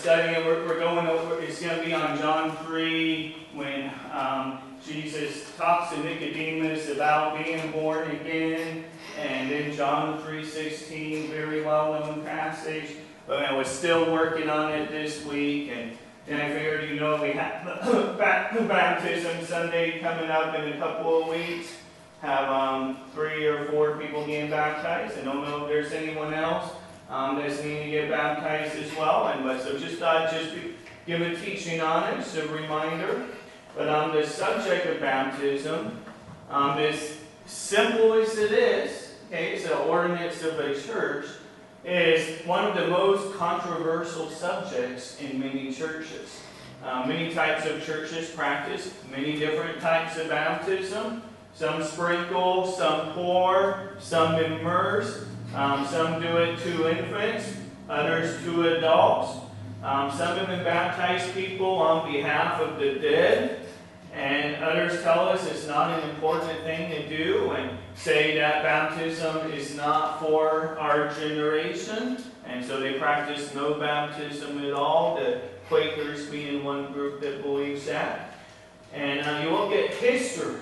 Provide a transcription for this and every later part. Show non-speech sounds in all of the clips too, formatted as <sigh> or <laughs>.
studying, we're, we're going over, it's going to be on John 3 when um, Jesus talks to Nicodemus about being born again. And then John 3.16, very well-known passage. But I was still working on it this week. And then I figured, you know, we have <coughs> baptism Sunday coming up in a couple of weeks. Have um, three or four people being baptized. I don't know if there's anyone else um, that's needing to get baptized as well. And but so just thought just give a teaching on it, just a reminder. But on the subject of baptism, um, as simple as it is, okay, it's the ordinance of a church, is one of the most controversial subjects in many churches. Uh, many types of churches practice many different types of baptism. Some sprinkle, some pour, some immerse. Um, some do it to infants, others to adults. Um, some even baptize people on behalf of the dead. And others tell us it's not an important thing to do and say that baptism is not for our generation. And so they practice no baptism at all. The Quakers being one group that believes that. And uh, you look at history.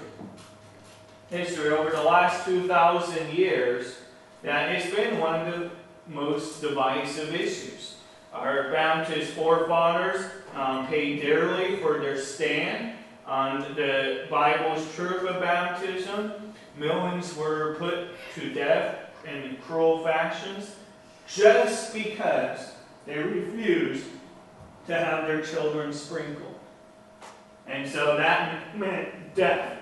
History over the last 2,000 years, that it's been one of the most divisive issues. Our Baptist forefathers um, paid dearly for their stand on the Bible's truth of baptism. Millions were put to death in cruel fashions just because they refused to have their children sprinkled. And so that meant death.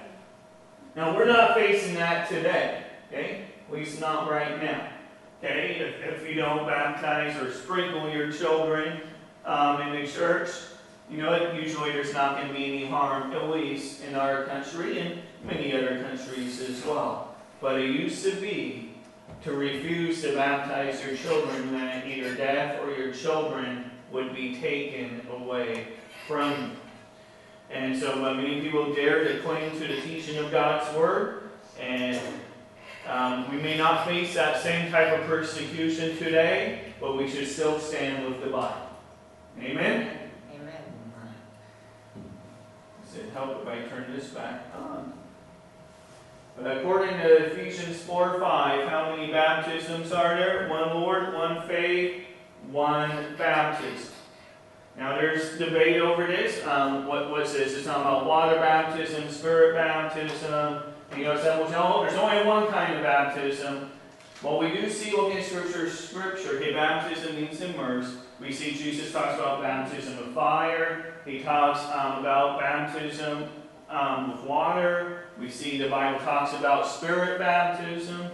Now, we're not facing that today, okay? At least not right now. Okay, if, if you don't baptize or sprinkle your children um, in the church, you know, usually there's not going to be any harm, at least in our country and many other countries as well. But it used to be to refuse to baptize your children when either death or your children would be taken away from you. And so uh, many people dare to cling to the teaching of God's Word, and um, we may not face that same type of persecution today, but we should still stand with the Bible. Amen? Amen. Does it help if I turn this back on? But according to Ephesians 4 5, how many baptisms are there? One Lord, one faith, one baptism. Now there's debate over this. Um, what, what's this? It's talking about water baptism, spirit baptism. You know, some will tell, there's only one kind of baptism. Well, we do see, looking at Scripture, Scripture, hey, baptism means immerse. We see Jesus talks about baptism of fire. He talks um, about baptism um, with water. We see the Bible talks about spirit baptism.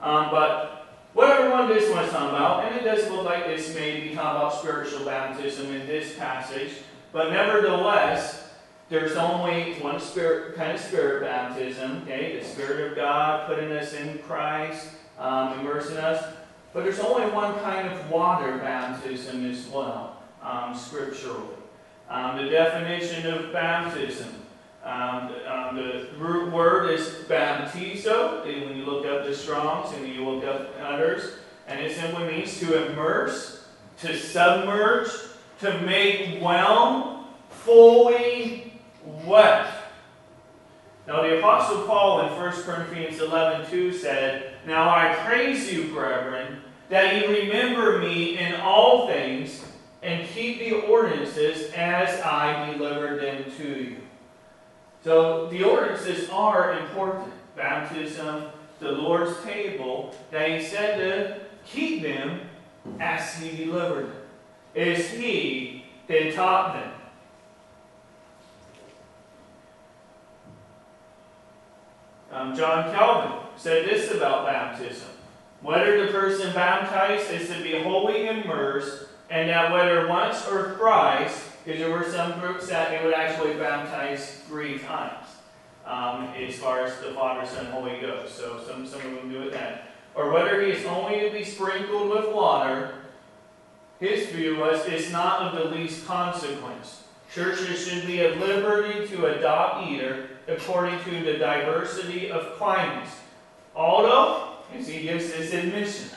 Um, but whatever one this one's talking about, and it does look like this may be talking about spiritual baptism in this passage, but nevertheless, there's only one spirit kind of spirit baptism, okay? The Spirit of God putting us in Christ, um, immersing us. But there's only one kind of water baptism as well, um, scripturally. Um, the definition of baptism, um, the, um, the, root word is baptizo, when you look up the Strongs and you look up others, and it simply means to immerse, to submerge, to make well, fully wet. Now the Apostle Paul in 1 Corinthians 11, 2 said, Now I praise you, brethren, that you remember me in all things, and keep the ordinances as I delivered them to you. So the ordinances are important. Baptism, the Lord's table, that he said to keep them as he delivered them. It is he that taught them. Um, John Calvin said this about baptism. Whether the person baptized is to be wholly immersed, and that whether once or thrice, because there were some groups that they would actually baptize three times, um, as far as the Father, Son, Holy Ghost. So some, some of them do it that. Or whether he is only to be sprinkled with water, his view was it's not of the least consequence. Churches should be at liberty to adopt either according to the diversity of climates. Although, as he gives this admission,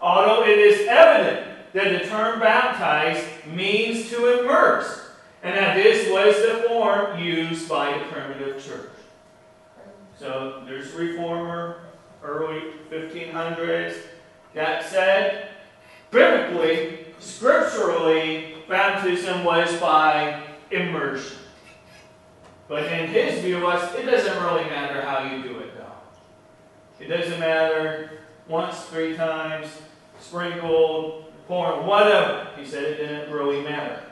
although it is evident that the term baptize means to immerse, and that this was the form used by the primitive church. So there's reformer, early 1500s. That said, biblically, scripturally, baptism was by immersion. But in his view was it doesn't really matter how you do it though. It doesn't matter once, three times, sprinkled, poured, whatever. He said it didn't really matter.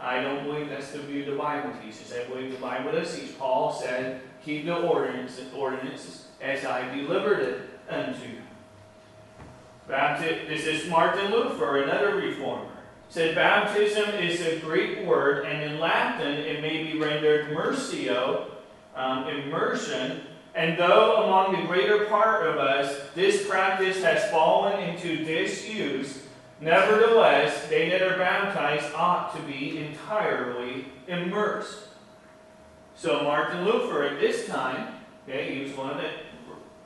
I don't believe that's the view the Bible teaches. I believe the Bible does teach. Paul said, keep the ordinances, ordinances as I delivered it unto you. Baptism, this is Martin Luther, another reformer. Said baptism is a Greek word, and in Latin it may be rendered mersio, um, immersion. And though among the greater part of us this practice has fallen into disuse, nevertheless they that are baptized ought to be entirely immersed. So Martin Luther at this time, okay, he was one that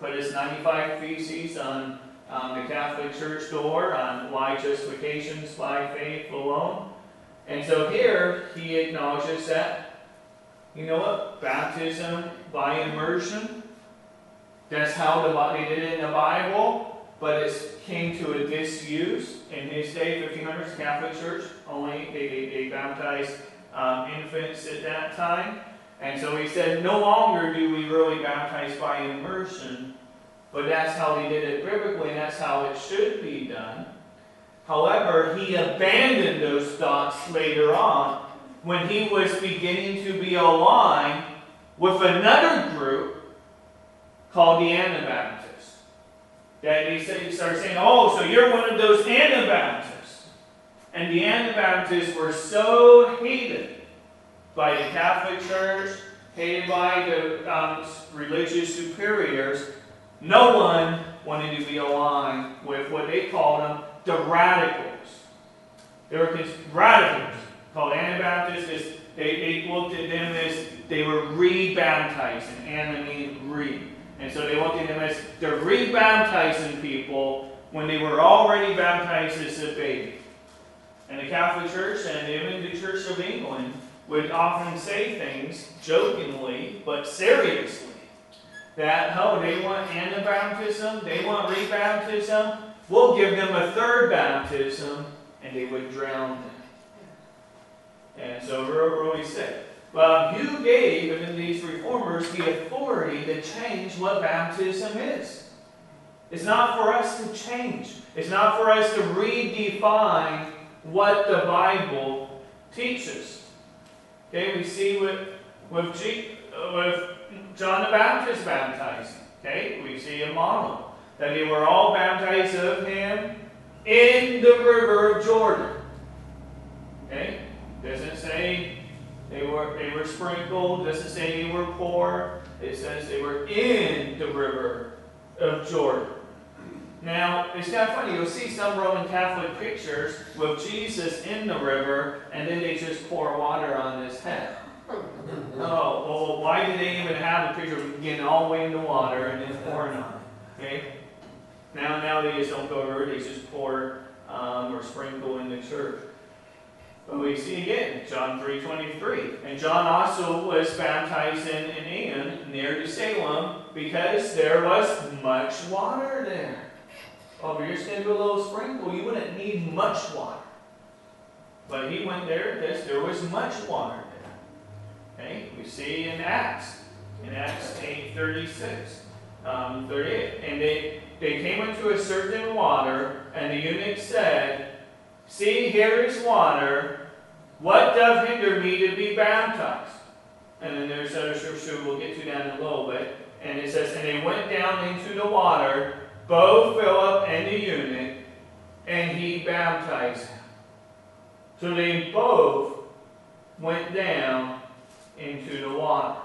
put his 95 Theses on um, the Catholic Church door on why justifications by faith alone. And so here he acknowledges that, you know what, baptism by immersion, that's how the body did it in the Bible, but it came to a disuse. In his day, 1500s, Catholic Church, only they, they baptized um, infants at that time. And so he said, no longer do we really baptize by immersion, but that's how they did it biblically, and that's how it should be done. However, he abandoned those thoughts later on when he was beginning to be aligned with another group called the Anabaptists. That he, started saying, Oh, so you're one of those Anabaptists. And the Anabaptists were so hated by the Catholic Church, hated by the um, religious superiors, no one wanted to be aligned with what they called them the radicals. They were radicals called Anabaptists. They, they looked at them as they were re-baptizing. Anna means re. And so they looked at them as the re-baptizing people when they were already baptized as a baby. And the Catholic Church and even the Church of England would often say things jokingly but seriously that, oh, they want anabaptism, they want rebaptism, we'll give them a third baptism, and they would drown them. And so we're really sick. Well, who gave even these reformers the authority to change what baptism is? It's not for us to change. It's not for us to redefine what the Bible teaches. Okay, we see with, with, G, uh, with John the Baptist baptizing. Okay, we see a model that they were all baptized of him in the river of Jordan. Okay, doesn't say they were they were sprinkled. Doesn't say they were poor. It says they were in the river of Jordan. Now, it's kind of funny. You'll see some Roman Catholic pictures with Jesus in the river, and then they just pour water on his head. Oh, well, why do they even have a picture of getting all the way in the water and then pouring on it? Okay? Now, now they just don't go over, they just pour um, or sprinkle in the church. But we see again, John 3.23. And John also was baptized in Aenon near to Salim because there was much water there. Oh, if you're just going to do a little sprinkle, you wouldn't need much water. But he went there because there was much water Okay, we see in Acts, in Acts 8 36, um, 38. And they, they came into a certain water, and the eunuch said, See, here is water. What doth hinder me to be baptized? And then there's other scripture we'll get to down in a little bit. And it says, And they went down into the water, both Philip and the eunuch, and he baptized him. So they both went down into the water.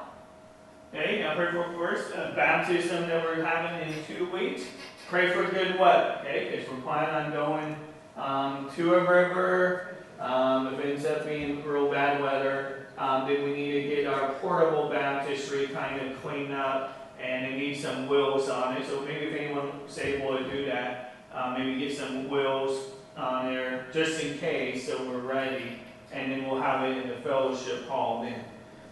Okay, now pray for first uh, baptism that we're having in two weeks. Pray for good weather, okay, because we're planning on going um, to a river. Um, if it ends up being real bad weather, um, then we need to get our portable baptistry kind of cleaned up and it needs some wheels on it. So maybe if anyone's able to do that, uh, maybe get some wheels on there just in case, so we're ready, and then we'll have it in the fellowship hall then.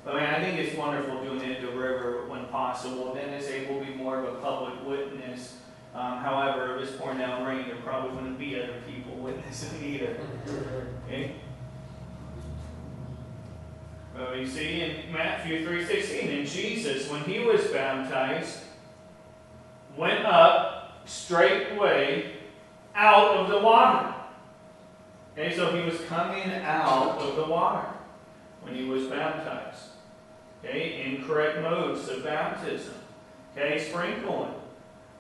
But mean, I think it's wonderful doing it at the river when possible, then it's able to be more of a public witness. Um, however, if it's pouring down rain, there probably wouldn't be other people <laughs> witnessing either. Okay? Well, we see in Matthew 3.16, and Jesus, when he was baptized, went up straightway out of the water. Okay, so he was coming out of the water when he was baptized. Okay, incorrect modes of baptism. Okay, sprinkling.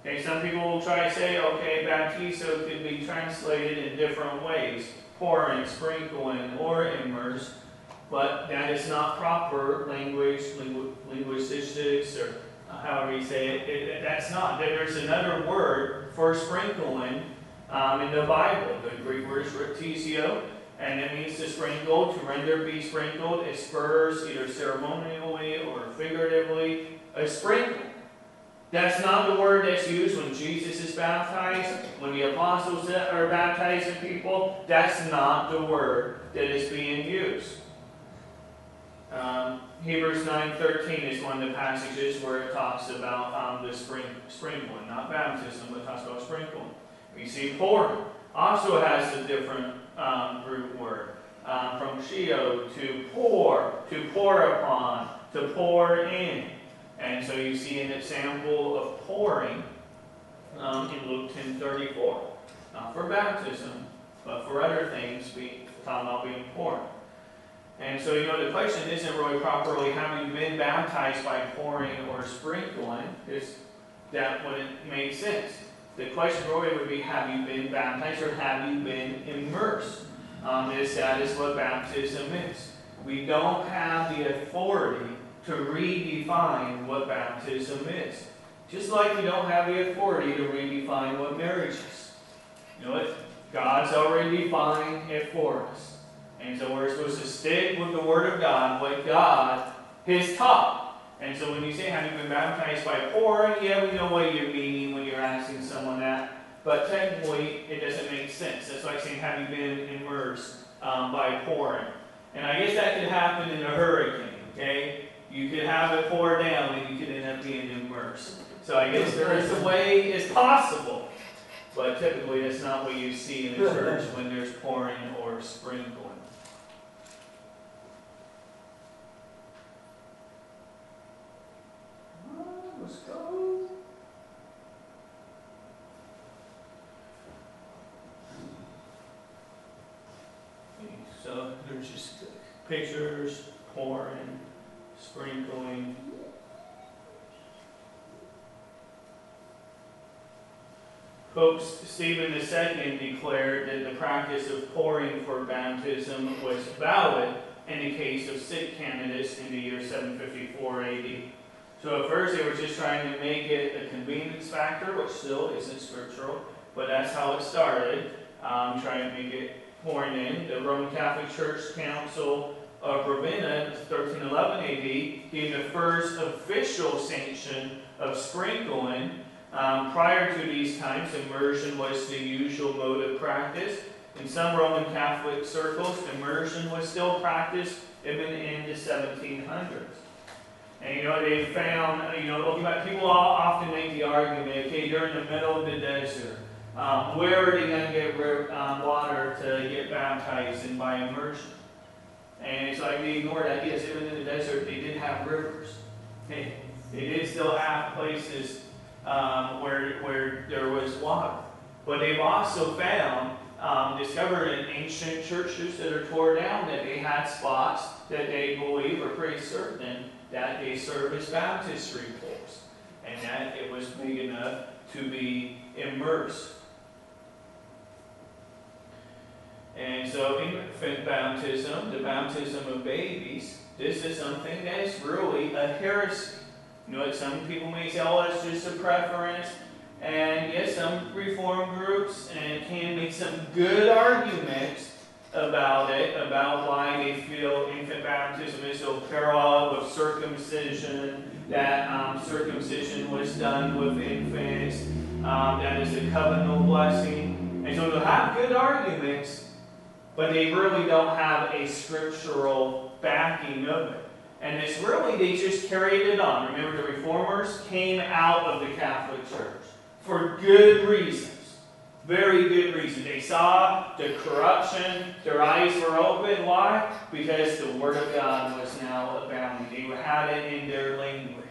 Okay, some people will try to say, okay, baptizo could be translated in different ways. Pouring, sprinkling, or immerse. But that is not proper language, lingu linguistics, or however you say it, it, that's not. There's another word for sprinkling um, in the Bible. The Greek word is reptizio, and it means to sprinkle, to render be sprinkled, asperse, either ceremonially or figuratively, a sprinkle. That's not the word that's used when Jesus is baptized, when the apostles are baptizing people. That's not the word that is being used. Um, Hebrews 9.13 is one of the passages where it talks about um, the spring, sprinkling, not baptism, but talks about sprinkling. We see pouring. Also has a different um, root word. Um, from shio, to pour, to pour upon, to pour in. And so you see an example of pouring um, in Luke 10.34. Not for baptism, but for other things, we talking about being poured. And so, you know, the question isn't really properly you been baptized by pouring or sprinkling, because that wouldn't make sense. The question really would be have you been baptized or have you been immersed? Um, this, that is what baptism is. We don't have the authority to redefine what baptism is. Just like we don't have the authority to redefine what marriage is. You know what? God's already defined it for us. And so we're supposed to stick with the Word of God, what God has taught. And so when you say, have you been baptized by pouring? Yeah, we know what you're meaning when you're asking someone that. But technically, it doesn't make sense. That's like saying, have you been immersed um, by pouring? And I guess that could happen in a hurricane, okay? You could have it pour down and you could end up being immersed. So I guess there is a way, it's possible. But typically, that's not what you see in the church when there's pouring or sprinkling. Let's go. Okay, So there's just pictures, pouring, sprinkling. Pope Stephen II declared that the practice of pouring for baptism was valid in the case of sick candidates in the year 754 AD. So at first they were just trying to make it a convenience factor, which still isn't scriptural, but that's how it started, um, trying to make it pouring in. The Roman Catholic Church Council of Ravenna, 1311 AD, gave the first official sanction of sprinkling. Um, prior to these times, immersion was the usual mode of practice. In some Roman Catholic circles, immersion was still practiced even in the 1700s. And you know, they found, you know, people often make the argument, okay, they're in the middle of the desert. Um, where are they going to get um, water to get baptized in by immersion? And it's like they ignore that. Yes, even in the desert, they did have rivers. They, they did still have places um, where, where there was water. But they've also found, um, discovered in ancient churches that are tore down, that they had spots that they believe are pretty certain that they serve as baptistry pools, and that it was big enough to be immersed. And so infant baptism, the baptism of babies, this is something that is really a heresy. You know, some people may say, oh, it's just a preference. And yes, some reform groups and can make some good arguments about it, about why they feel infant baptism is so parallel with circumcision, that um, circumcision was done with infants, um, that is a covenantal blessing. And so they'll have good arguments, but they really don't have a scriptural backing of it. And it's really, they just carried it on. Remember, the reformers came out of the Catholic Church for good reasons. Very good reason. They saw the corruption, their eyes were open. Why? Because the Word of God was now abounding. They had it in their language.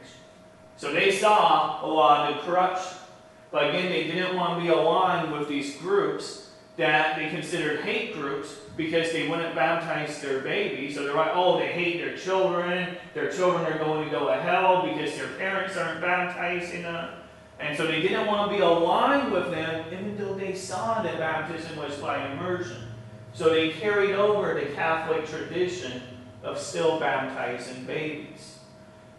So they saw a lot of corruption. But again, they didn't want to be aligned with these groups that they considered hate groups because they wouldn't baptize their babies. So they're like, oh, they hate their children. Their children are going to go to hell because their parents aren't baptized them. And so they didn't want to be aligned with them, even though they saw that baptism was by immersion. So they carried over the Catholic tradition of still baptizing babies.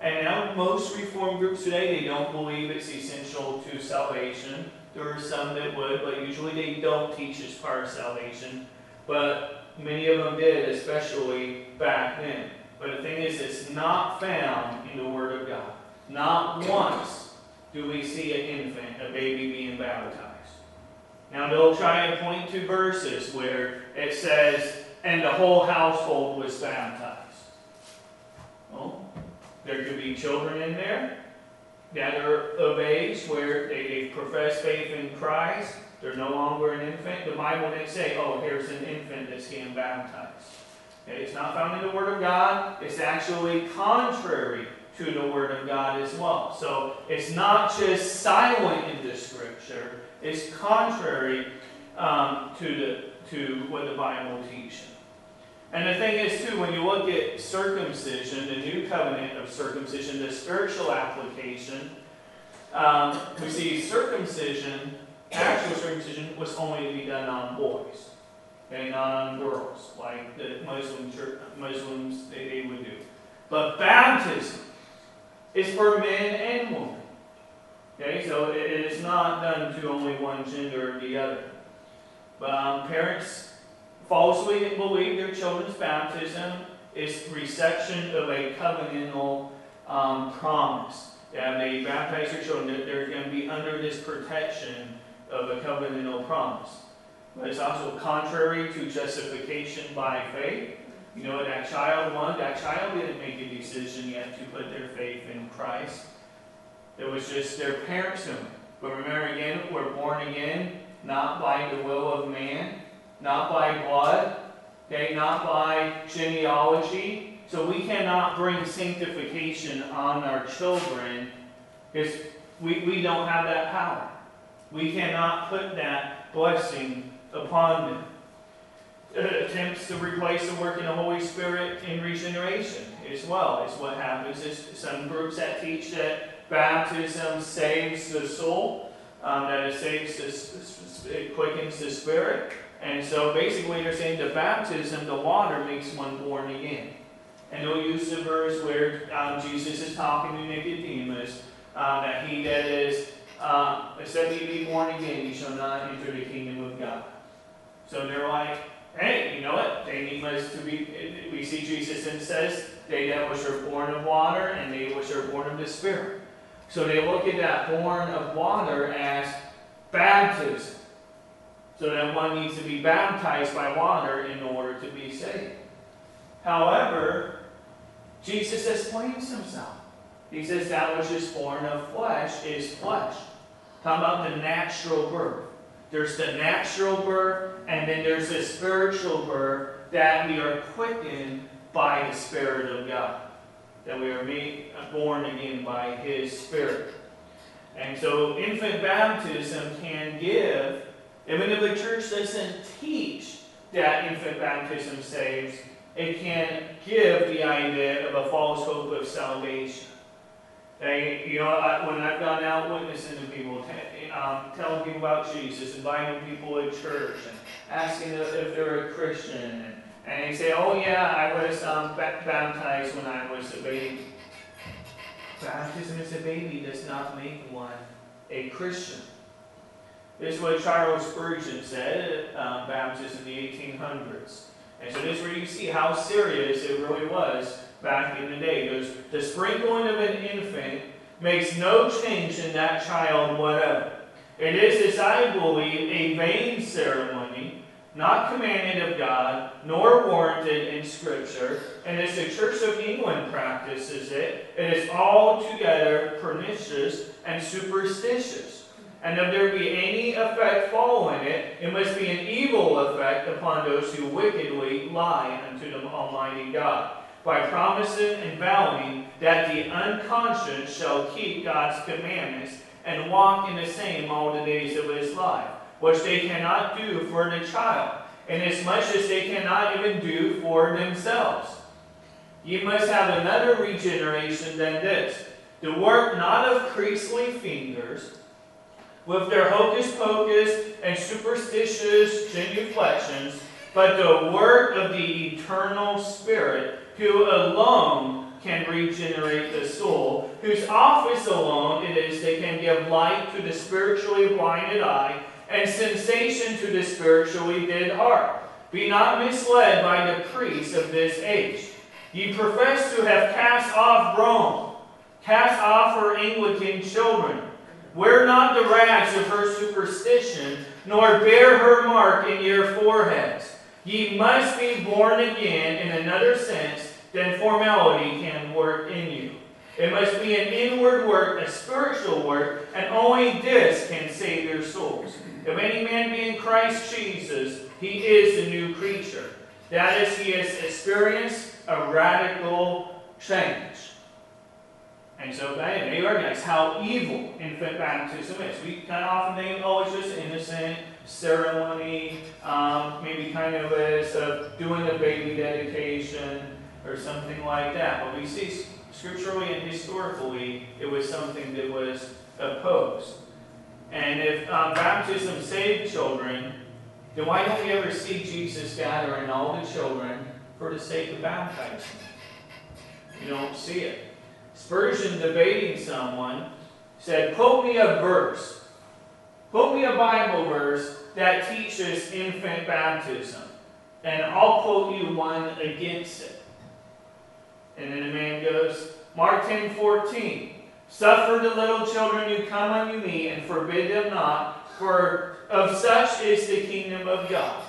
And now most Reformed groups today, they don't believe it's essential to salvation. There are some that would, but usually they don't teach as part of salvation. But many of them did, especially back then. But the thing is, it's not found in the Word of God. Not once do we see an infant, a baby being baptized. Now they'll try and point to verses where it says, and the whole household was baptized. Well, there could be children in there that are of age where they, they profess faith in Christ. They're no longer an infant. The Bible didn't say, oh, here's an infant that's getting baptized. Okay, it's not found in the Word of God. It's actually contrary to the Word of God as well. So it's not just silent in the Scripture. It's contrary um, to, the, to what the Bible teaches. And the thing is, too, when you look at circumcision, the new covenant of circumcision, the spiritual application, um, we see circumcision, actual circumcision, was only to be done on boys, okay, not on girls, like the Muslim church, Muslims they, they would do. But baptism is for men and women. Okay, so it, it is not done to only one gender or the other. But um, parents falsely believe their children's baptism is reception of a covenantal um, promise. That they baptize their children, that they're going to be under this protection of a covenantal promise. But it's also contrary to justification by faith. You know, that child one, that child didn't make a decision yet to put their faith in Christ. It was just their parents doing But remember again, we're born again, not by the will of man, not by blood, okay, not by genealogy. So we cannot bring sanctification on our children because we, we don't have that power. We cannot put that blessing upon them. attempts to replace the work in the Holy Spirit in regeneration as well is what happens. Is some groups that teach that baptism saves the soul, um, that it saves the, it quickens the spirit. And so basically they're saying the baptism, the water makes one born again. And they'll use the verse where um, Jesus is talking to Nicodemus, uh, that he that is, uh, except he be born again, he shall not enter the kingdom of God. So they're like, hey, you know what? They need us to be, we see Jesus and says, they that which are born of water and they which are born of the Spirit. So they look at that born of water as baptism. So that one needs to be baptized by water in order to be saved. However, Jesus explains himself. He says that which is born of flesh is flesh. Talking about the natural birth. There's the natural birth, and then there's the spiritual birth that we are quickened by the Spirit of God. That we are made, uh, born again by His Spirit. And so infant baptism can give even if the church doesn't teach that infant baptism saves, it can give the idea of a false hope of salvation. They, you know, I, when I've gone out witnessing to people, um, telling people about Jesus, inviting people to church, and asking if they're a Christian, and, and they say, "Oh yeah, I was um, baptized when I was a baby." Baptism as a baby does not make one a Christian. This is what Charles Spurgeon said at um, in the 1800s. And so this is where you see how serious it really was back in the day. Because the sprinkling of an infant makes no change in that child whatever. It is, as I believe, a vain ceremony not commanded of God, nor warranted in Scripture, and as the Church of England practices it, it is altogether pernicious and superstitious. And if there be any effect following it, it must be an evil effect upon those who wickedly lie unto the Almighty God, by promising and vowing that the unconscious shall keep God's commandments and walk in the same all the days of his life which they cannot do for the child, inasmuch as they cannot even do for themselves. Ye must have another regeneration than this, the work not of priestly fingers, with their hocus pocus and superstitious genuflections, but the work of the eternal Spirit, who alone can regenerate the soul, whose office alone it is that can give light to the spiritually blinded eye and sensation to the spiritually dead heart. Be not misled by the priests of this age. Ye profess to have cast off Rome, cast off her Anglican children. Wear not the rags of her superstition, nor bear her mark in your foreheads. Ye must be born again in another sense than formality can work in you. It must be an inward work, a spiritual work, and only this can save your souls. If any man be in Christ Jesus, he is a new creature. That is, he has experienced a radical change. And so then they recognize how evil infant baptism is. We kind of often think, oh, it's just innocent ceremony, um, maybe kind of as of doing a baby dedication or something like that. But we see scripturally and historically, it was something that was opposed. And if um, baptism saved children, then why don't we ever see Jesus gathering all the children for the sake of baptizing? You don't see it. Spurgeon debating someone said, Quote me a verse. Quote me a Bible verse that teaches infant baptism. And I'll quote you one against it. And then a man goes, Mark 10 14. Suffer the little children who come unto me, and forbid them not, for of such is the kingdom of God.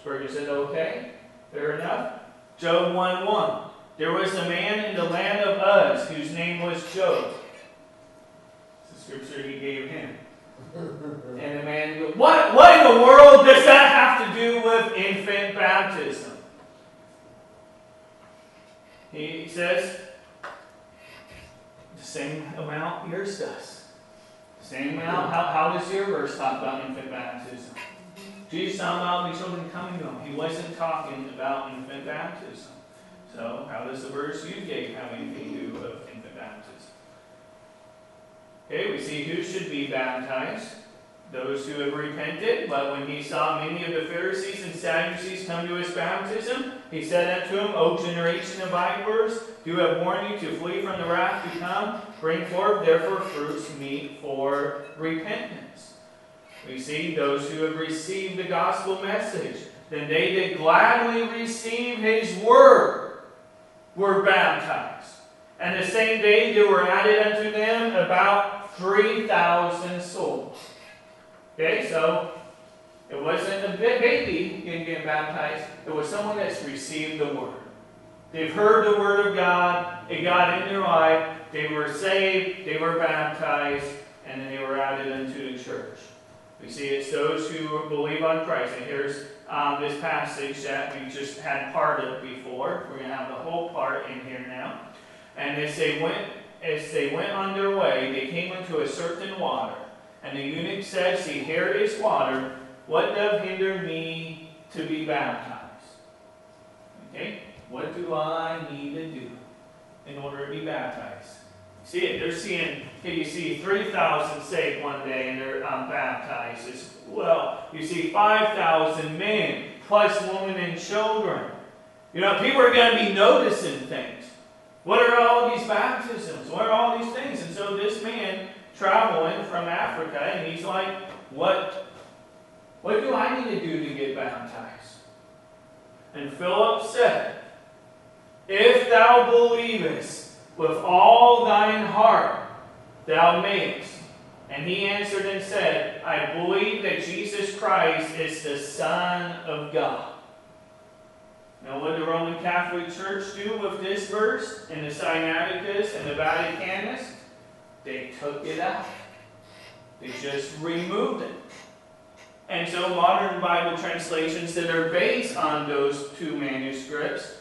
Spurgeon said, okay, fair enough. Job 1 1. There was a man in the land of Uz whose name was Job. It's the scripture he gave him. <laughs> And the man goes, what, what in the world does that have to do with infant baptism? He says, the same amount yours does. Same amount. How, how does your verse talk about infant baptism? Jesus talking about the children coming to him. He wasn't talking about infant baptism. So, how does the verse you gave have anything to do with infant baptism? Okay, we see who should be baptized those who have repented. But when he saw many of the Pharisees and Sadducees come to his baptism, he said unto them, O generation of vipers, do have warned you to flee from the wrath to come? Bring forth therefore fruits meet for repentance. We see those who have received the gospel message, then they did gladly receive his word were baptized. And the same day there were added unto them about 3,000 souls. Okay, so it wasn't a baby getting baptized. It was someone that's received the word. They've heard the word of God. It got in their life. They were saved. They were baptized. And then they were added unto the church. We see it's those who believe on Christ. And here's um, this passage that we just had part of before. We're going to have the whole part in here now. And as they went, as they went on their way, they came into a certain water. And the eunuch said, See, here is water. What doth hinder me to be baptized? Okay? What do I need to do in order to be baptized? See it. They're seeing, okay, you see 3,000 saved one day and they're um, baptized as well. You see 5,000 men plus women and children. You know, people are going to be noticing things. What are all these baptisms? What are all these things? And so this man traveling from Africa, and he's like, what, what do I need to do to get baptized? And Philip said, If thou believest with all thine heart, thou mayest. And he answered and said, I believe that Jesus Christ is the Son of God. Now, what did the Roman Catholic Church do with this verse in the Sinaiticus and the Vaticanus? They took it out. They just removed it. And so modern Bible translations that are based on those two manuscripts,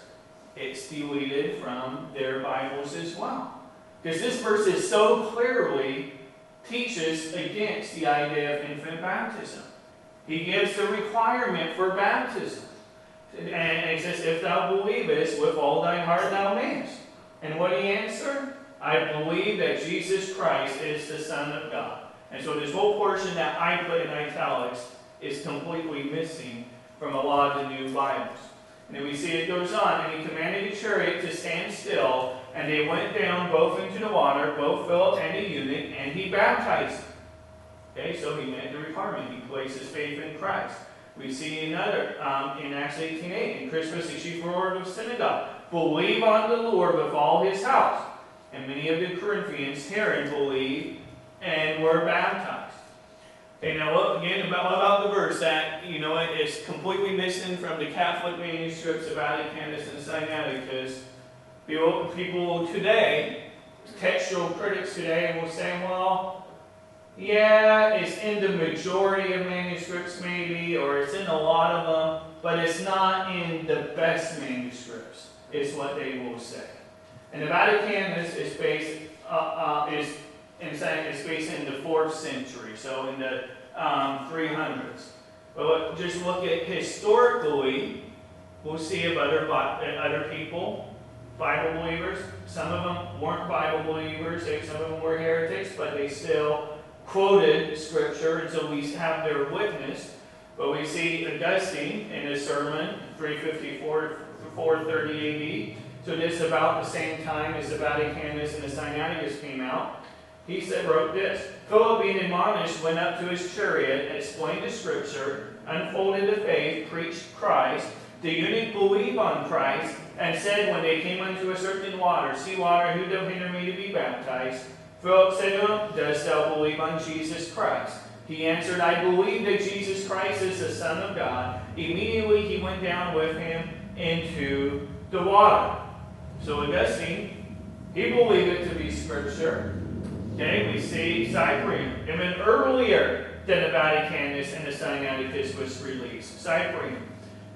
it's deleted from their Bibles as well. Because this verse is so clearly teaches against the idea of infant baptism. He gives the requirement for baptism. And says, If thou believest with all thine heart thou mayest. And what he answered? I believe that Jesus Christ is the Son of God. And so this whole portion that I put in italics is completely missing from a lot of the new Bibles. And then we see it goes on, and he commanded the chariot to stand still, and they went down both into the water, both Philip and the eunuch, and he baptized. Okay, so he met the requirement. He placed his faith in Christ. We see another um, in Acts 18.8, in Crispus, the chief ruler of the synagogue, believe on the Lord with all his house. And many of the Corinthians hearing believed and were baptized. Okay, now what, again about, about the verse that, you know, it is completely missing from the Catholic manuscripts of Vaticanus and Sinaiticus. People, today, textual critics today will say, well, yeah, it's in the majority of manuscripts maybe, or it's in a lot of them, but it's not in the best manuscripts, is what they will say. And the Vaticanus is based, uh, uh, is in saying it's based in the fourth century, so in the um, 300s. But just look at historically, we'll see of other, other people, Bible believers. Some of them weren't Bible believers, eh, some of them were heretics, but they still quoted Scripture, and so we have their witness. But we see Augustine in his sermon, 354 430 AD. So this about the same time as the Vaticanus and the Sinaiticus came out. He said, wrote this. Philip, being admonished, went up to his chariot, explained the scripture, unfolded the faith, preached Christ. The eunuch believed on Christ, and said when they came unto a certain water, See water, who doth hinder me to be baptized? Philip said to him, Dost thou believe on Jesus Christ? He answered, I believe that Jesus Christ is the Son of God. Immediately he went down with him into the water. So Augustine, he believed it to be scripture. Okay, we see Cyprian, even earlier than the Vaticanus and the Sinaiticus was released. Cyprian,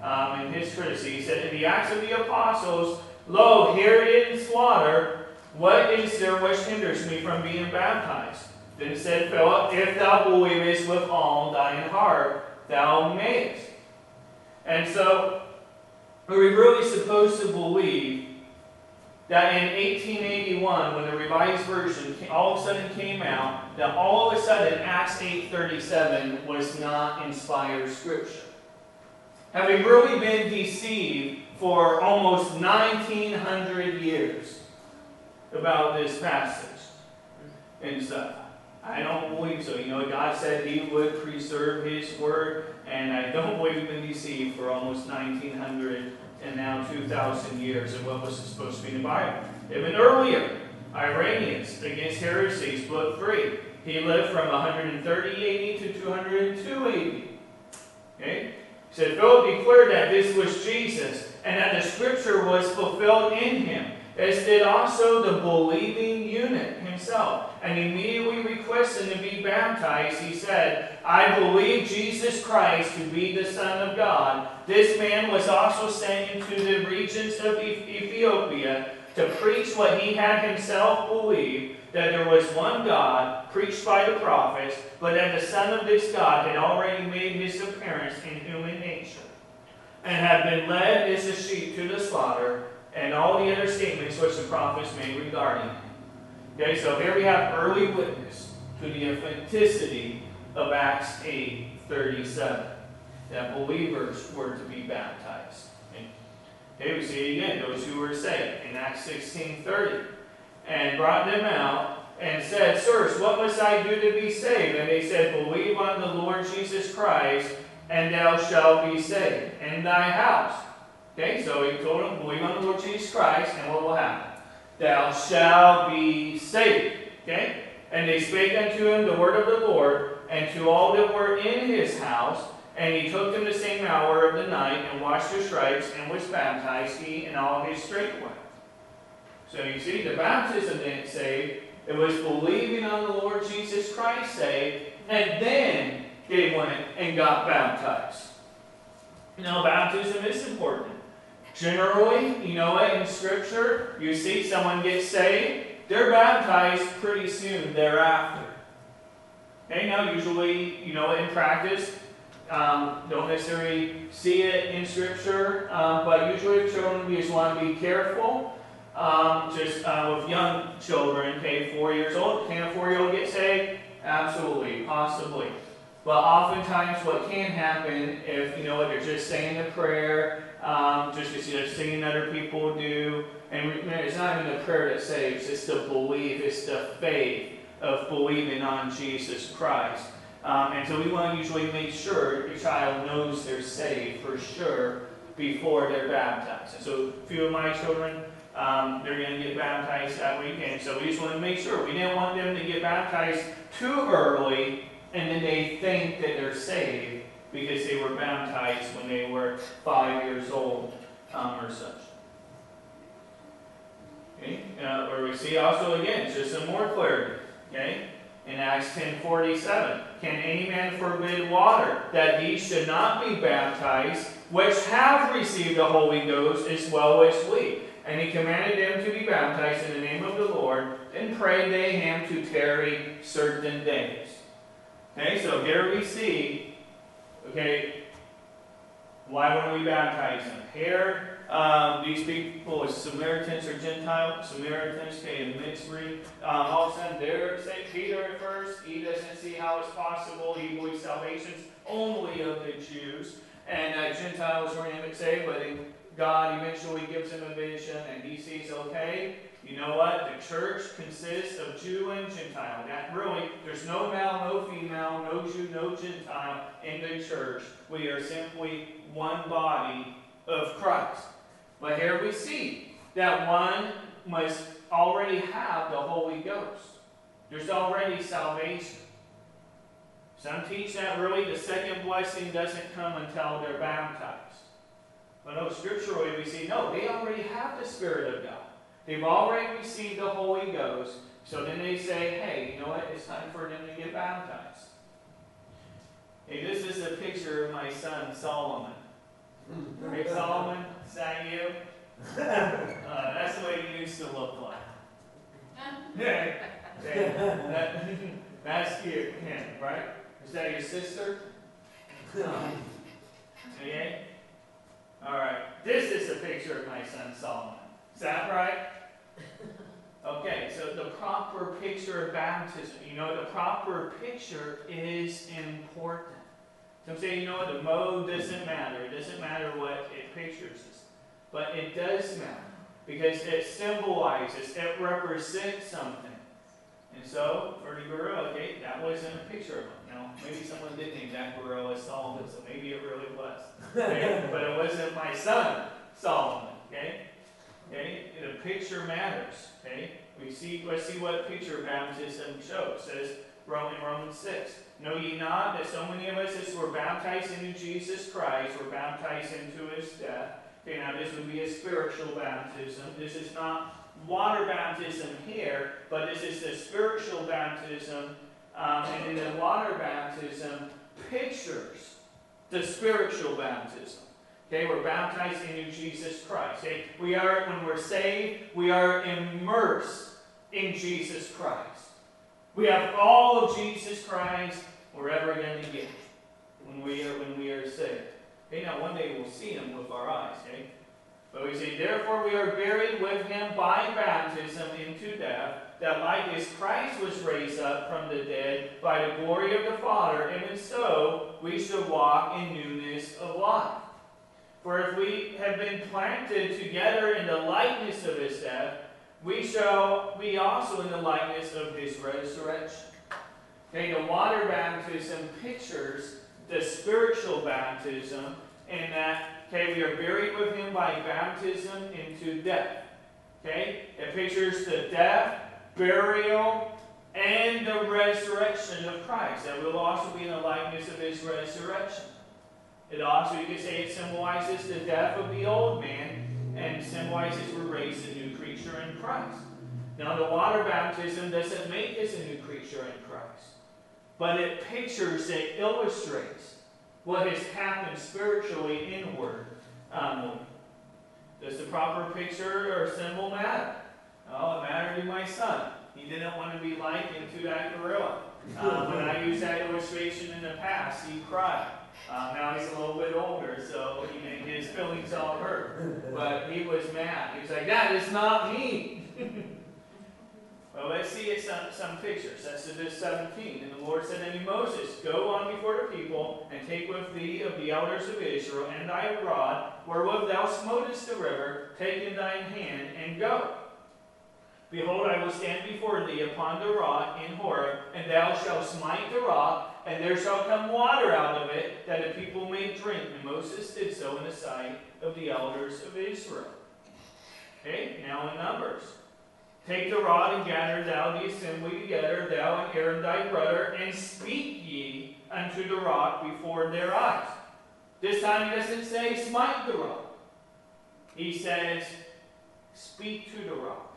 um, in his treatise, he said, In the Acts of the Apostles, lo, here is water. What is there which hinders me from being baptized? Then said Philip, If thou believest with all thine heart, thou mayest. And so, are we really supposed to believe that in 1881, when the Revised Version all of a sudden came out, that all of a sudden Acts 8.37 was not inspired Scripture. Having really been deceived for almost 1900 years about this passage and stuff. I don't believe so. You know, God said He would preserve His Word, and I don't believe we've been deceived for almost 1900 and now 2,000 years of what was supposed to be in the Bible. Even earlier, Irenaeus against heresies, book 3. He lived from 130 AD to 202 AD. Okay? Said, Philip declared that this was Jesus and that the scripture was fulfilled in him, as did also the believing eunuch himself. And immediately requesting to be baptized, he said, I believe Jesus Christ to be the Son of God. This man was also sent into the regions of Ethiopia to preach what he had himself believed, that there was one God, preached by the prophets, but that the Son of this God had already made his appearance in human nature, and had been led as a sheep to the slaughter, and all the other statements which the prophets made regarding him. Okay, so here we have early witness to the authenticity of Acts 8 37, that believers were to be baptized. Okay, we see again those who were saved in Acts 16 30, and brought them out and said, Sirs, what must I do to be saved? And they said, Believe on the Lord Jesus Christ, and thou shalt be saved, and thy house. Okay, so he told them, Believe on the Lord Jesus Christ, and what will happen? thou shalt be saved. Okay? And they spake unto him the word of the Lord, and to all that were in his house. And he took them the same hour of the night, and washed their stripes, and was baptized, he and all his straightway. So you see, the baptism didn't save. It was believing on the Lord Jesus Christ saved, and then they went and got baptized. Now, baptism is important. Generally, you know what, in Scripture, you see someone get saved, they're baptized pretty soon thereafter. Okay, now usually, you know, in practice, um, don't necessarily see it in Scripture, uh, but usually children, just want to be careful. Um, just uh, with young children, okay, four years old, can a four-year-old get saved? Absolutely, possibly. But oftentimes, what can happen if you know what they're just saying a prayer, um, just because you're seeing other people do, and it's not even the prayer that saves; it's the belief, it's the faith of believing on Jesus Christ. Um, and so we want to usually make sure your child knows they're saved for sure before they're baptized. And so a few of my children, um, they're going to get baptized that weekend. So we just want to make sure. We didn't want them to get baptized too early and then they think that they're saved because they were baptized when they were five years old um, or such. Okay, uh, where we see also again just some more clarity. Okay, in Acts 10:47, can any man forbid water that he should not be baptized, which have received the Holy Ghost as well as we? And he commanded them to be baptized in the name of the Lord, and prayed they him to tarry certain days. Okay, so here we see, okay, why wouldn't we baptize them? Here, um, these people, Samaritans or Gentiles, Samaritans, okay, mixed breed. Um, all of a sudden, they're St. Peter at first. He doesn't see how it's possible. He believes salvation's only of the Jews. And uh, Gentiles were in say, but God eventually gives him a vision, and he sees, okay, you know what? The church consists of Jew and Gentile. That really, there's no male, no female, no Jew, no Gentile in the church. We are simply one body of Christ. But here we see that one must already have the Holy Ghost. There's already salvation. Some teach that really the second blessing doesn't come until they're baptized. But no, scripturally we see, no, they already have the Spirit of God. They've already received the Holy Ghost. So then they say, hey, you know what? It's time for them to get baptized. Hey, this is a picture of my son Solomon. Hey, Solomon, is that you? <laughs> Uh, that's the way he used to look like. <laughs> Yeah, that, <laughs> that's you, him, right? Is that your sister? Okay. All right. This is a picture of my son Solomon. Is that right? <laughs> Okay, so the proper picture of baptism, you know, the proper picture is important. Some say, you know what, the mode doesn't matter. It doesn't matter what it pictures us. But it does matter because it symbolizes, it represents something. And so, for the gorilla, okay, that wasn't a picture of him. Now, maybe someone did name that gorilla Solomon, so maybe it really was. Okay? but it wasn't my son, Solomon. Okay? Okay? The picture matters. Okay? We see, let's see what picture baptism shows. It says Roman Romans 6. Know ye not that so many of us as were baptized into Jesus Christ were baptized into his death? Okay, now this would be a spiritual baptism. This is not water baptism here, but this is the spiritual baptism. Um, and in the water baptism pictures the spiritual baptism. Okay, we're baptized into Jesus Christ. Okay, we are, when we're saved, we are immersed in Jesus Christ. We have all of Jesus Christ we're ever going to get when we are when we are saved. Okay, now one day we'll see him with our eyes, okay? But we say, therefore we are buried with him by baptism into death, that like as Christ was raised up from the dead by the glory of the Father, even so we should walk in newness of life. For if we have been planted together in the likeness of his death, we shall be also in the likeness of his resurrection. Okay, the water baptism pictures the spiritual baptism, in that, okay, we are buried with him by baptism into death. Okay? It pictures the death, burial, and the resurrection of Christ. That will also be in the likeness of his resurrection. It also, you could say, it symbolizes the death of the old man and symbolizes we're raised a new creature in Christ. Now, the water baptism doesn't make us a new creature in Christ, but it pictures, it illustrates what has happened spiritually inward. Um, does the proper picture or symbol matter? Oh, it mattered to my son. He didn't want to be like into that gorilla. <laughs> Uh, when I used that illustration in the past, he cried. Uh, now he's a little bit older, so he his feelings all hurt. But he was mad. He was like, That is not me. <laughs> well, let's see it some, some pictures. Exodus 17. And the Lord said unto Moses, Go on before the people, and take with thee of the elders of Israel, and thy rod, wherewith thou smotest the river, take in thine hand, and go. Behold, I will stand before thee upon the rock in Horeb, and thou shalt smite the rock, and there shall come water out of it, that the people may drink. And Moses did so in the sight of the elders of Israel. Okay, now in Numbers. Take the rod and gather thou the assembly together, thou and Aaron thy brother, and speak ye unto the rock before their eyes. This time he doesn't say smite the rock. He says speak to the rock.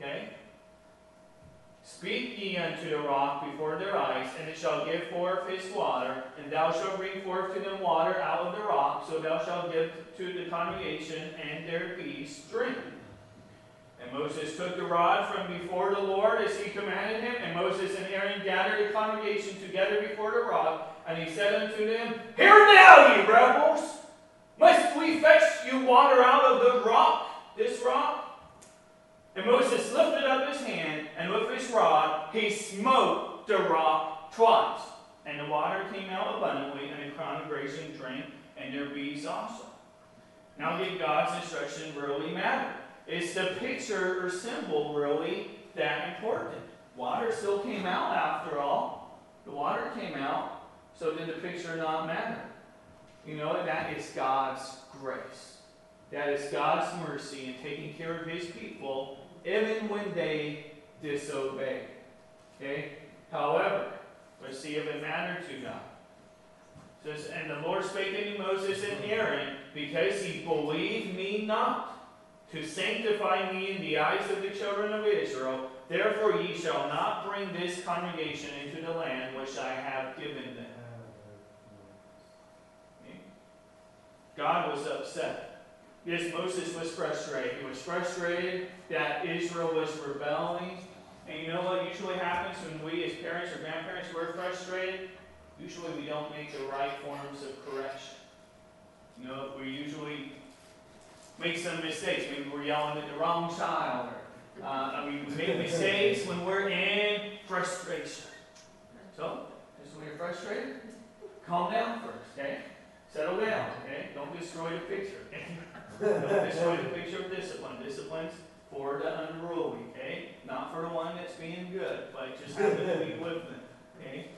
Okay? Speak ye unto the rock before their eyes, and it shall give forth its water, and thou shalt bring forth to them water out of the rock, so thou shalt give to the congregation and their beasts drink. And Moses took the rod from before the Lord as he commanded him, and Moses and Aaron gathered the congregation together before the rock, and he said unto them, Hear now, ye rebels! Must we fetch you water out of the rock, this rock? And Moses lifted up his hand, and with his rod he smote the rock twice. And the water came out abundantly, and the congregation drank, and their beasts also. Now, did God's instruction really matter? Is the picture or symbol really that important? Water still came out after all. The water came out, so did the picture not matter? You know, that is God's grace. That is God's mercy in taking care of his people even when they disobey. Okay? However, let's see if it mattered to God. It says, and the Lord spake unto Moses and Aaron, because he believed me not, to sanctify me in the eyes of the children of Israel. Therefore ye shall not bring this congregation into the land which I have given them. Uh, okay? God was upset. Yes, Moses was frustrated. He was frustrated that Israel was rebelling. And you know what usually happens when we as parents or grandparents we're frustrated? Usually we don't make the right forms of correction. You know, we usually make some mistakes. Maybe we're yelling at the wrong child. Or, uh, I mean, we make mistakes when we're in frustration. So, just when you're frustrated, calm down first, okay? Settle down, okay? Don't destroy the picture. <laughs> Don't destroy the picture of discipline. Discipline's for the unruly, okay? Not for the one that's being good, but just happen to be <laughs> with them, okay?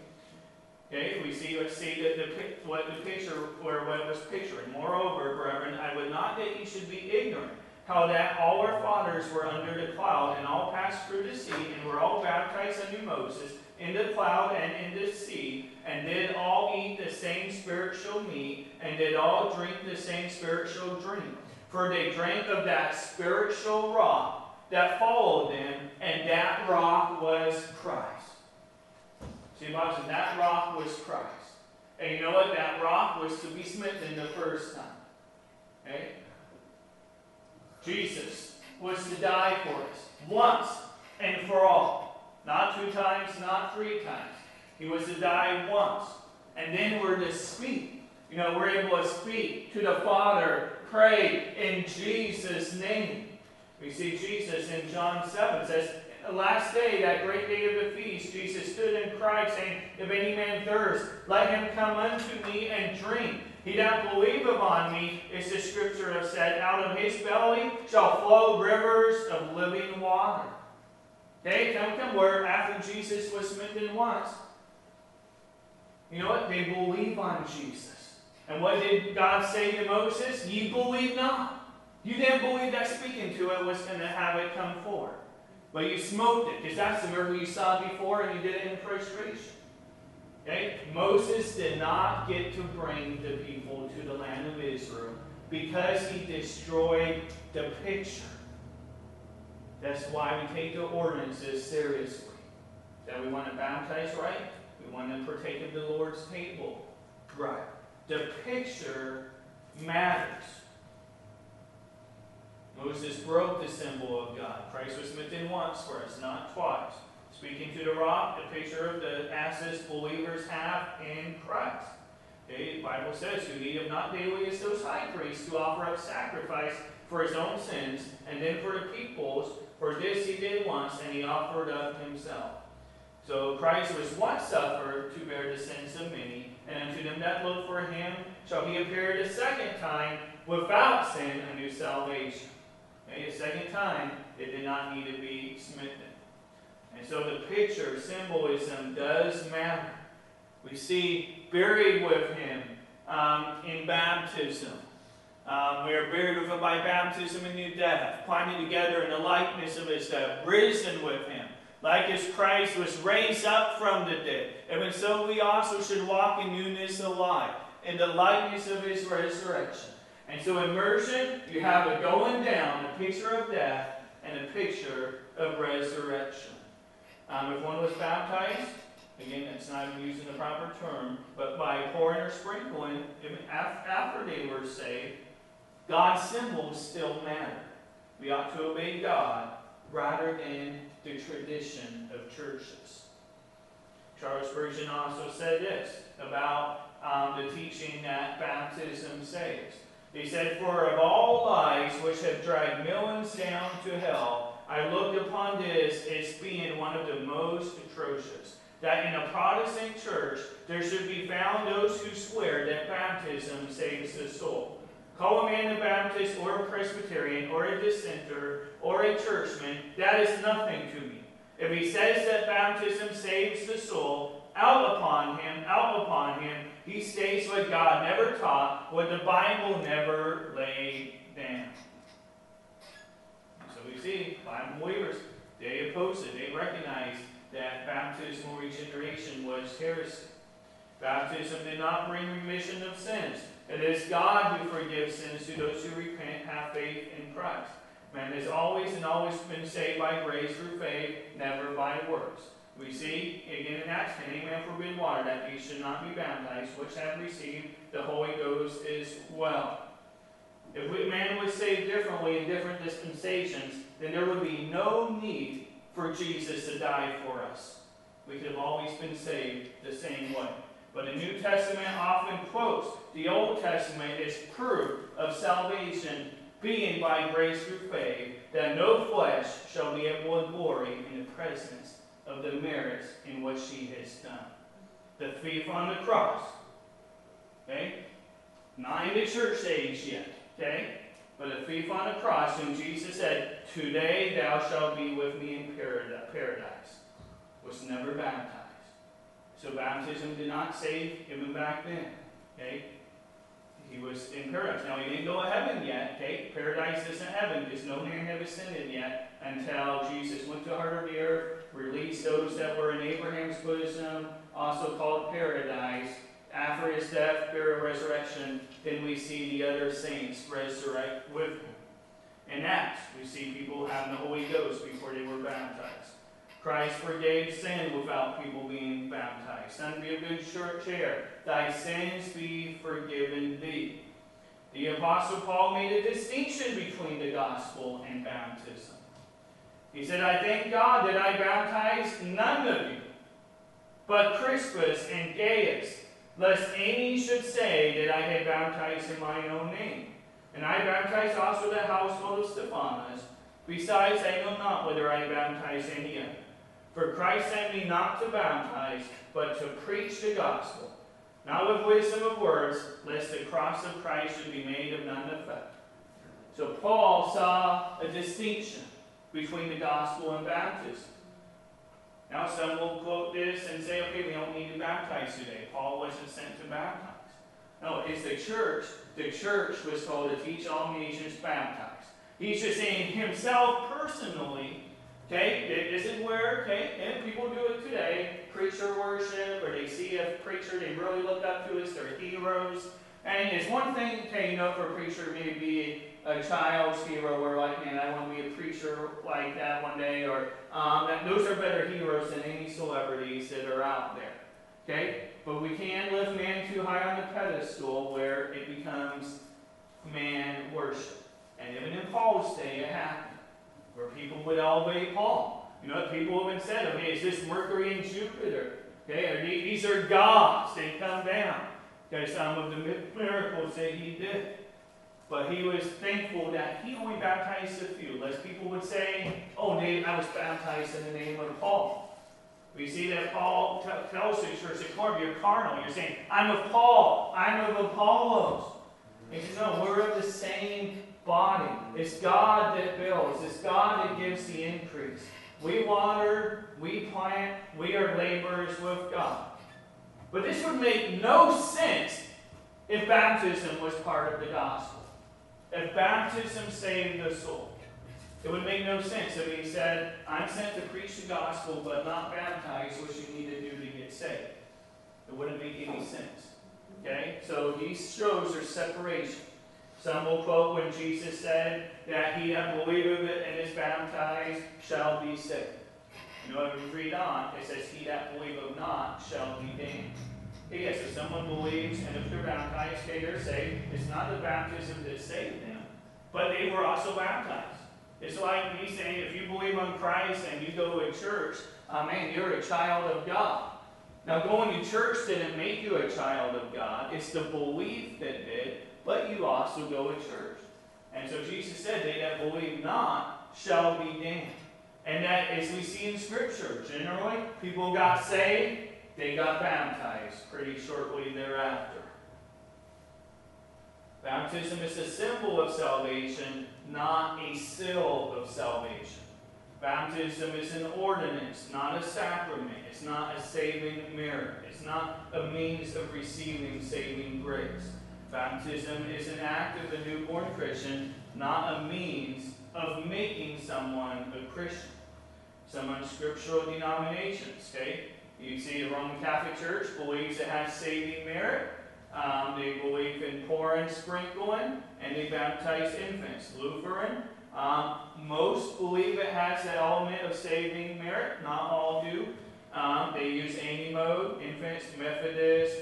Okay, we see, let's see that the, what the picture, or what was picturing. Moreover, brethren, I would not that you should be ignorant, how that all our fathers were under the cloud, and all passed through the sea, and were all baptized unto Moses, in the cloud and in the sea, and did all eat the same spiritual meat, and did all drink the same spiritual drink. For they drank of that spiritual rock that followed them, and that rock was Christ. See, imagine that rock was Christ. And you know what? That rock was to be smitten the first time. Okay? Jesus was to die for us once and for all. Not two times, not three times. He was to die once. And then we're to speak. You know, we're able to speak to the Father pray in Jesus' name. We see Jesus in John 7 says, the last day, that great day of the feast, Jesus stood and cried, saying, If any man thirst, let him come unto me and drink. He that believe upon me, as the scripture has said, out of his belly shall flow rivers of living water. Okay, come, come, where after Jesus was smitten once, you know what? They believe on Jesus. And what did God say to Moses? Ye believe not. You didn't believe that speaking to it was going to have it come forth. but you smoked it, because that's the miracle you saw before, and you did it in frustration. Okay? Moses did not get to bring the people to the land of Israel because he destroyed the picture. That's why we take the ordinances seriously. That we want to baptize right, we want to partake of the Lord's table right. The picture matters. Moses broke the symbol of God. Christ was smitten once for us, not twice. Speaking to the rock, the picture of the access believers have in Christ. Okay, the Bible says, who need him not daily as those high priests to offer up sacrifice for his own sins, and then for the people's. For this he did once, and he offered up himself. So Christ was once suffered to bear the sins of many, and unto them that look for him shall he appear a second time without sin unto salvation. Okay, the second time, it did not need to be smitten. And so the picture, symbolism, does matter. We see buried with him um, in baptism. Um, we are buried with him by baptism in new death, climbing together in the likeness of his death, risen with him, like as Christ was raised up from the dead. And so we also should walk in newness of life, in the likeness of his resurrection. And so immersion, you have a going down, a picture of death, and a picture of resurrection. Um, if one was baptized, again, it's not even using the proper term, but by pouring or sprinkling, after they were saved, God's symbols still matter. We ought to obey God rather than the tradition of churches. Charles Spurgeon also said this about um, the teaching that baptism saves. He said, For of all lies which have dragged millions down to hell, I looked upon this as being one of the most atrocious. That in a Protestant church there should be found those who swear that baptism saves the soul. Call a man a Baptist or a Presbyterian or a dissenter or a churchman, that is nothing to me. If he says that baptism saves the soul, out upon him, out upon him, he states what God never taught, what the Bible never laid down. So we see, Bible believers, they opposed it. They recognized that baptismal regeneration was heresy. Baptism did not bring remission of sins. It is God who forgives sins to those who repent, have faith in Christ. Man has always and always been saved by grace through faith, never by works. We see, again in Acts 10, any man forbid water, that he should not be baptized, which have received the Holy Ghost as well. If we, man was saved differently in different dispensations, then there would be no need for Jesus to die for us. We could have always been saved the same way. But the New Testament often quotes the Old Testament as proof of salvation being by grace through faith, that no flesh shall be able to glory in the presence of the merits in what she has done. The thief on the cross, okay? Not in the church age yet, okay? But the thief on the cross whom Jesus said, Today thou shalt be with me in paradise, was never baptized. So baptism did not save him back then. Okay? He was in paradise. Now he didn't go to heaven yet. Okay? Paradise isn't heaven because no man have ascended yet until Jesus went to the heart of the earth, released those that were in Abraham's bosom, also called paradise. After his death, burial, resurrection, then we see the other saints resurrect with him. In Acts, we see people having the Holy Ghost before they were baptized. Christ forgave sin without people being baptized. Son, be a good short chair. Thy sins be forgiven thee. The Apostle Paul made a distinction between the gospel and baptism. He said, I thank God that I baptized none of you, but Crispus and Gaius, lest any should say that I had baptized in my own name. And I baptized also the household of Stephanas. Besides, I know not whether I baptized any other. For Christ sent me not to baptize, but to preach the gospel, not with wisdom of words, lest the cross of Christ should be made of none effect. So Paul saw a distinction between the gospel and baptism. Now some will quote this and say, okay, we don't need to baptize today. Paul wasn't sent to baptize. No, it's the church. The church was told to teach all nations baptize. He's just saying himself personally Okay, this is where, okay, and people do it today, preacher worship, or they see a preacher they really look up to as their heroes. And it's one thing, okay, you know, for a preacher maybe be a child's hero, where like, man, I want to be a preacher like that one day, or um, that, those are better heroes than any celebrities that are out there. Okay, but we can't lift man too high on the pedestal where it becomes man worship. And even in Paul's day, it happened where people would obey Paul. You know, people have been said, okay, is this Mercury and Jupiter? Okay, or these are gods, they come down. Okay, some of the miracles that he did. But he was thankful that he only baptized a few, lest people would say, oh, I was baptized in the name of Paul. We see that Paul tells the church at Corinth, you're carnal. You're saying, I'm of Paul, I'm of Apollos. He says, no, we're of the same body. It's God that builds. It's God that gives the increase. We water, we plant, we are laborers with God. But this would make no sense if baptism was part of the gospel. If baptism saved the soul. It would make no sense if he said, I'm sent to preach the gospel but not baptize what you need to do to get saved. It wouldn't make any sense. Okay? So these shows are separation. Some will quote when Jesus said that he that believeth and is baptized shall be saved. You know, if we read on, it says, He that believeth not shall be damned. Yes, if someone believes and if they're baptized, okay, they're saved. It's not the baptism that saved them, but they were also baptized. It's like me saying, if you believe on Christ and you go to church, uh, man, you're a child of God. Now, going to church didn't make you a child of God. It's the belief that did but you also go to church. And so Jesus said, They that believe not shall be damned. And that, as we see in Scripture, generally, people got saved, they got baptized pretty shortly thereafter. Baptism is a symbol of salvation, not a seal of salvation. Baptism is an ordinance, not a sacrament. It's not a saving merit. It's not a means of receiving saving grace. Baptism is an act of the newborn Christian, not a means of making someone a Christian. Some unscriptural denominations, okay? You see the Roman Catholic Church believes it has saving merit. Um, they believe in pouring, sprinkling, and they baptize infants. Lutheran, um, most believe it has that element of saving merit. Not all do. Um, they use any mode. Infants, Methodist,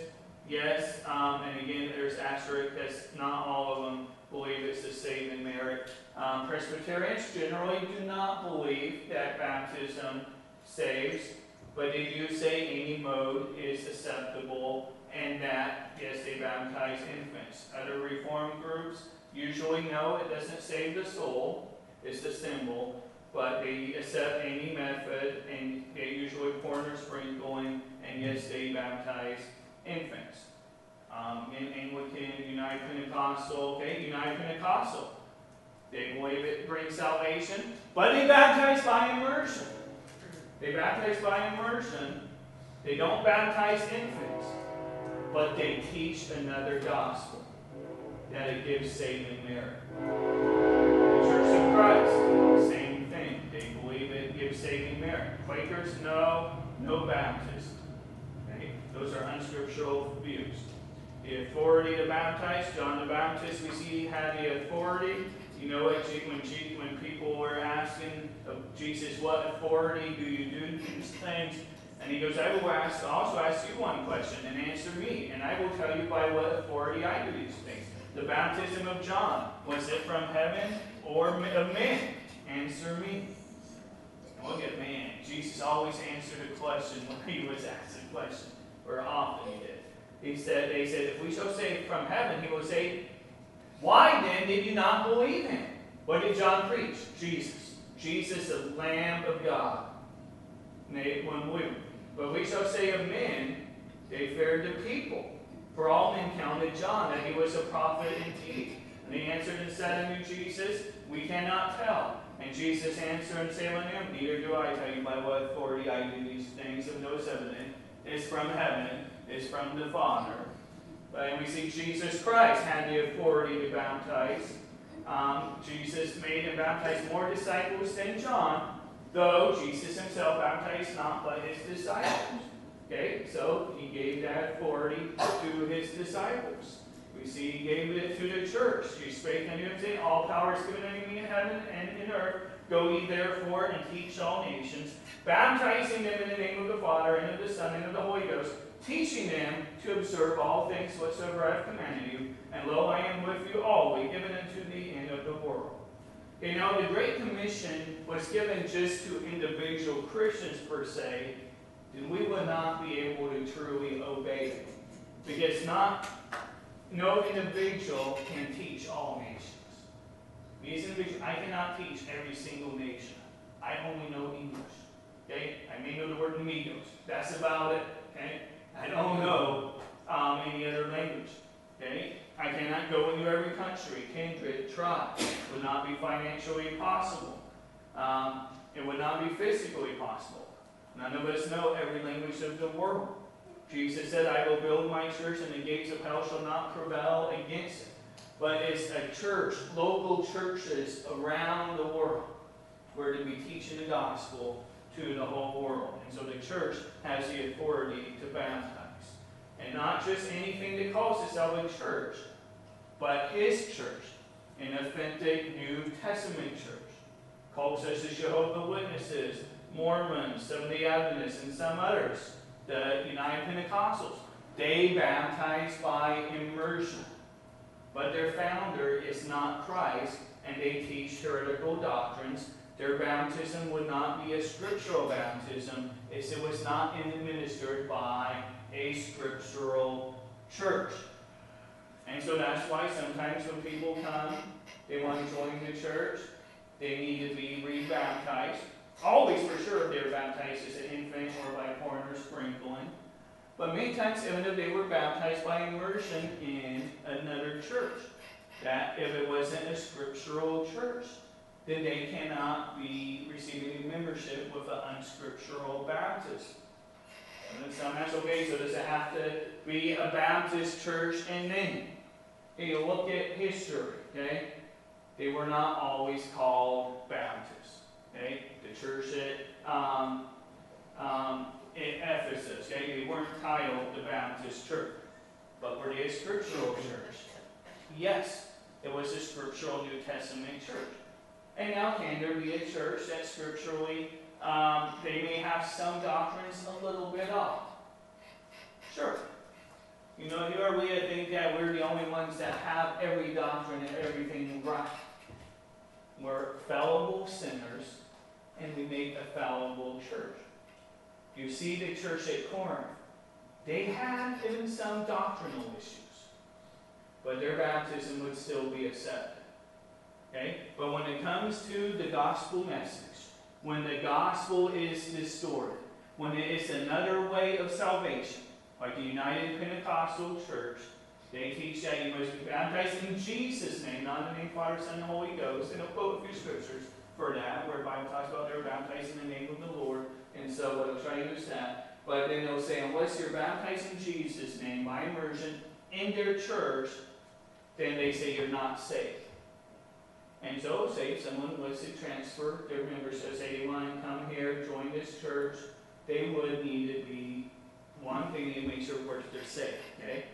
Yes, um, and again, there's asterisk because not all of them believe it's a saving merit. Um, Presbyterians generally do not believe that baptism saves, but they do say any mode is acceptable and that, yes, they baptize infants. Other Reformed groups usually know it doesn't save the soul, it's the symbol, but they accept any method and they usually or sprinkling, and yes, they baptize infants. Um, in Anglican, United Pentecostal, okay, United Pentecostal. They believe it brings salvation, but they baptize by immersion. They baptize by immersion. They don't baptize infants, but they teach another gospel that it gives saving merit. The Church of Christ, same thing. They believe it gives saving merit. Quakers, no, no baptism. Those are unscriptural views. The authority to baptize, John the Baptist, we see had the authority. You know, when, when people were asking Jesus, what authority do you do these things? And he goes, I will ask, also ask you one question and answer me, and I will tell you by what authority I do these things. The baptism of John, was it from heaven or of men? Answer me. Look at man. Jesus always answered a question when he was asked a question, or often he did. He said, they said, if we shall say from heaven, he will say, why then did you not believe him? What did John preach? Jesus. Jesus, the Lamb of God. But we shall say of men, they feared the people. For all men counted John that he was a prophet indeed. And he answered and said unto Jesus, We cannot tell. And Jesus answered and said unto him, Neither do I tell you by what authority I do these things of no evidence. It's from heaven is from the Father. And we see Jesus Christ had the authority to baptize. Um, Jesus made and baptized more disciples than John, Though Jesus himself baptized not but his disciples. Okay, so he gave that authority to his disciples. We see he gave it to the church. He spake unto him, saying, All power is given unto me in heaven and in earth. Go ye therefore and teach all nations, baptizing them in the name of the Father, and of the Son, and of the Holy Ghost, teaching them to observe all things whatsoever I have commanded you. And lo, I am with you always, even unto the end of the world. You know, the Great Commission was given just to individual Christians per se, then we would not be able to truly obey it. Because not no individual can teach all nations. These individuals, I cannot teach every single nation. I only know English. Okay? I may know the word amigos. That's about it. Okay? I don't know um, any other language. Okay? I cannot go into every country, kindred, tribe. It would not be financially possible. Um, it would not be physically possible. None of us know every language of the world. Jesus said, I will build my church, and the gates of hell shall not prevail against it. But it's a church, local churches around the world, where to be teaching the gospel to the whole world. And so the church has the authority to baptize. And not just anything that calls itself a church, but his church, an authentic New Testament church. Cults such as Jehovah Witnesses, Mormons, some Seventh-day Adventists, and some others the United Pentecostals. They baptize by immersion. But their founder is not Christ, and they teach heretical doctrines. Their baptism would not be a scriptural baptism if it was not administered by a scriptural church. And so that's why sometimes when people come, they want to join the church, they need to be rebaptized. Always for sure if they were baptized as an infant or by or sprinkling. But many times, even if they were baptized by immersion in another church, that if it wasn't a scriptural church, then they cannot be receiving membership with an unscriptural baptism. And some that's okay, so does it have to be a Baptist church and then? Hey, look at history, okay? They were not always called Baptists. Okay? The church that um, um, in Ephesus, okay? They weren't titled the Baptist Church. But were they a scriptural church? Yes, it was a scriptural New Testament church. And now, can there be a church that scripturally, um, they may have some doctrines a little bit off? Sure. You know, here are we think that we're the only ones that have every doctrine and everything right. We're fallible sinners and we make a fallible church. You see the church at Corinth. They had even some doctrinal issues, but their baptism would still be accepted. Okay? But when it comes to the gospel message, when the gospel is distorted, when it is another way of salvation, like the United Pentecostal Church, they teach that you must be baptized in Jesus' name, not in the name of Father, Son, and Holy Ghost. And they'll quote a few scriptures for that, where the Bible talks about they're baptized in the name of the Lord. And so they'll try to use that. But then they'll say, unless you're baptized in Jesus' name by immersion in their church, then they say you're not saved. And so, say if someone was to transfer their membership, say they want to come here, join this church, they would need to be one thing to make sure that they're saved. Okay?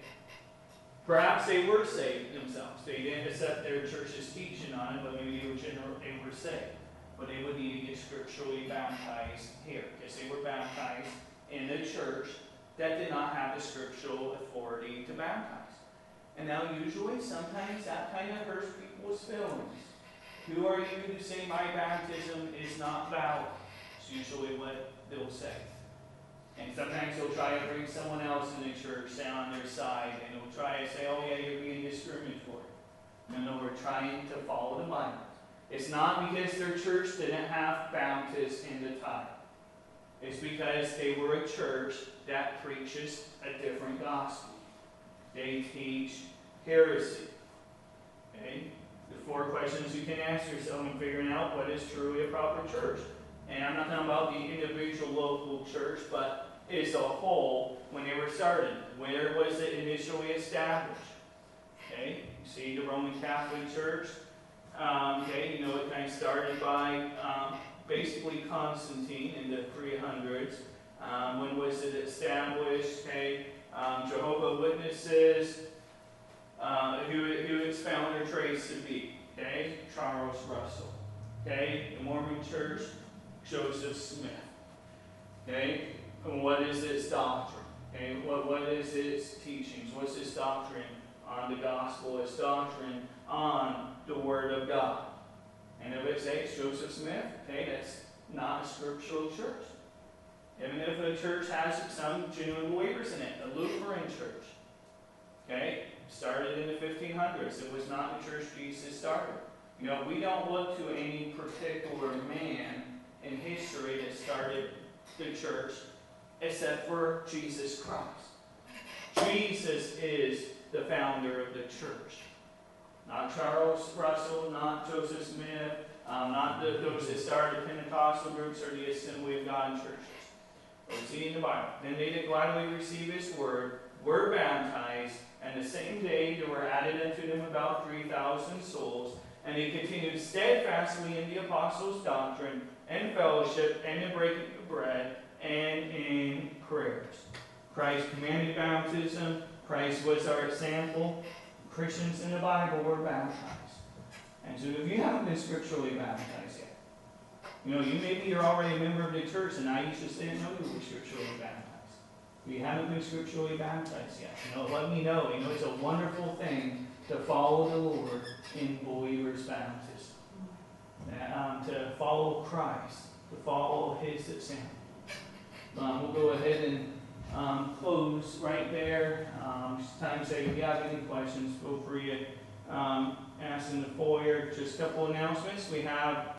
Perhaps they were saved themselves. They didn't accept their church's teaching on it, but maybe they were, general, they were saved. But they would need to get scripturally baptized here, because they were baptized in a church that did not have the scriptural authority to baptize. And now, usually, sometimes that kind of hurts people's feelings. Who are you to say my baptism is not valid? It's usually what they'll say. And sometimes they'll try to bring someone else in the church on their side, and they'll try to say, oh yeah, you're being discriminatory. No, no, we're trying to follow the Bible. It's not because their church didn't have Baptists in the time. It's because they were a church that preaches a different gospel. They teach heresy. Okay? The four questions you can ask yourself in figuring out what is truly a proper church. And I'm not talking about the individual local church, but as a whole when they were started. Where was it initially established? Okay, you see the Roman Catholic Church. Um, okay, you know it kind of started by um, basically Constantine in the 300s. Um, when was it established? Okay, um, Jehovah Witnesses, uh, who, who its founder traced to be. Okay, Charles Russell. Okay, the Mormon Church, Joseph Smith. Okay, and what is its doctrine? Okay, what, what is its teachings? What's its doctrine on the gospel? Its doctrine on the Word of God. And if it says Joseph Smith, okay, that's not a scriptural church. Even if a church has some genuine believers in it, a Lutheran church, okay, started in the 1500s. It was not the church Jesus started. You know, we don't look to any particular man in history that started the church except for Jesus Christ. Jesus is the founder of the church. Not Charles Russell, not Joseph Smith, um, not the, those that started the Pentecostal groups or the Assembly of God churches. But we see in the Bible. Then they that gladly receive his word were baptized, and the same day there were added unto them about 3,000 souls. And they continued steadfastly in the apostles' doctrine, and fellowship, and in breaking of bread, and in prayers. Christ commanded baptism. Christ was our example. Christians in the Bible were baptized. And so if you haven't been scripturally baptized yet, you know, you maybe you're already a member of the church and now you didn't know you were scripturally baptized. If you haven't been scripturally baptized yet, you know, let me know. You know, it's a wonderful thing to follow the Lord in believers' baptism. Um, to follow Christ, to follow his example. Um, we'll go ahead and um, close right there. Um, just time to say if you have any questions, feel free to um, ask in the foyer. Just a couple announcements. We have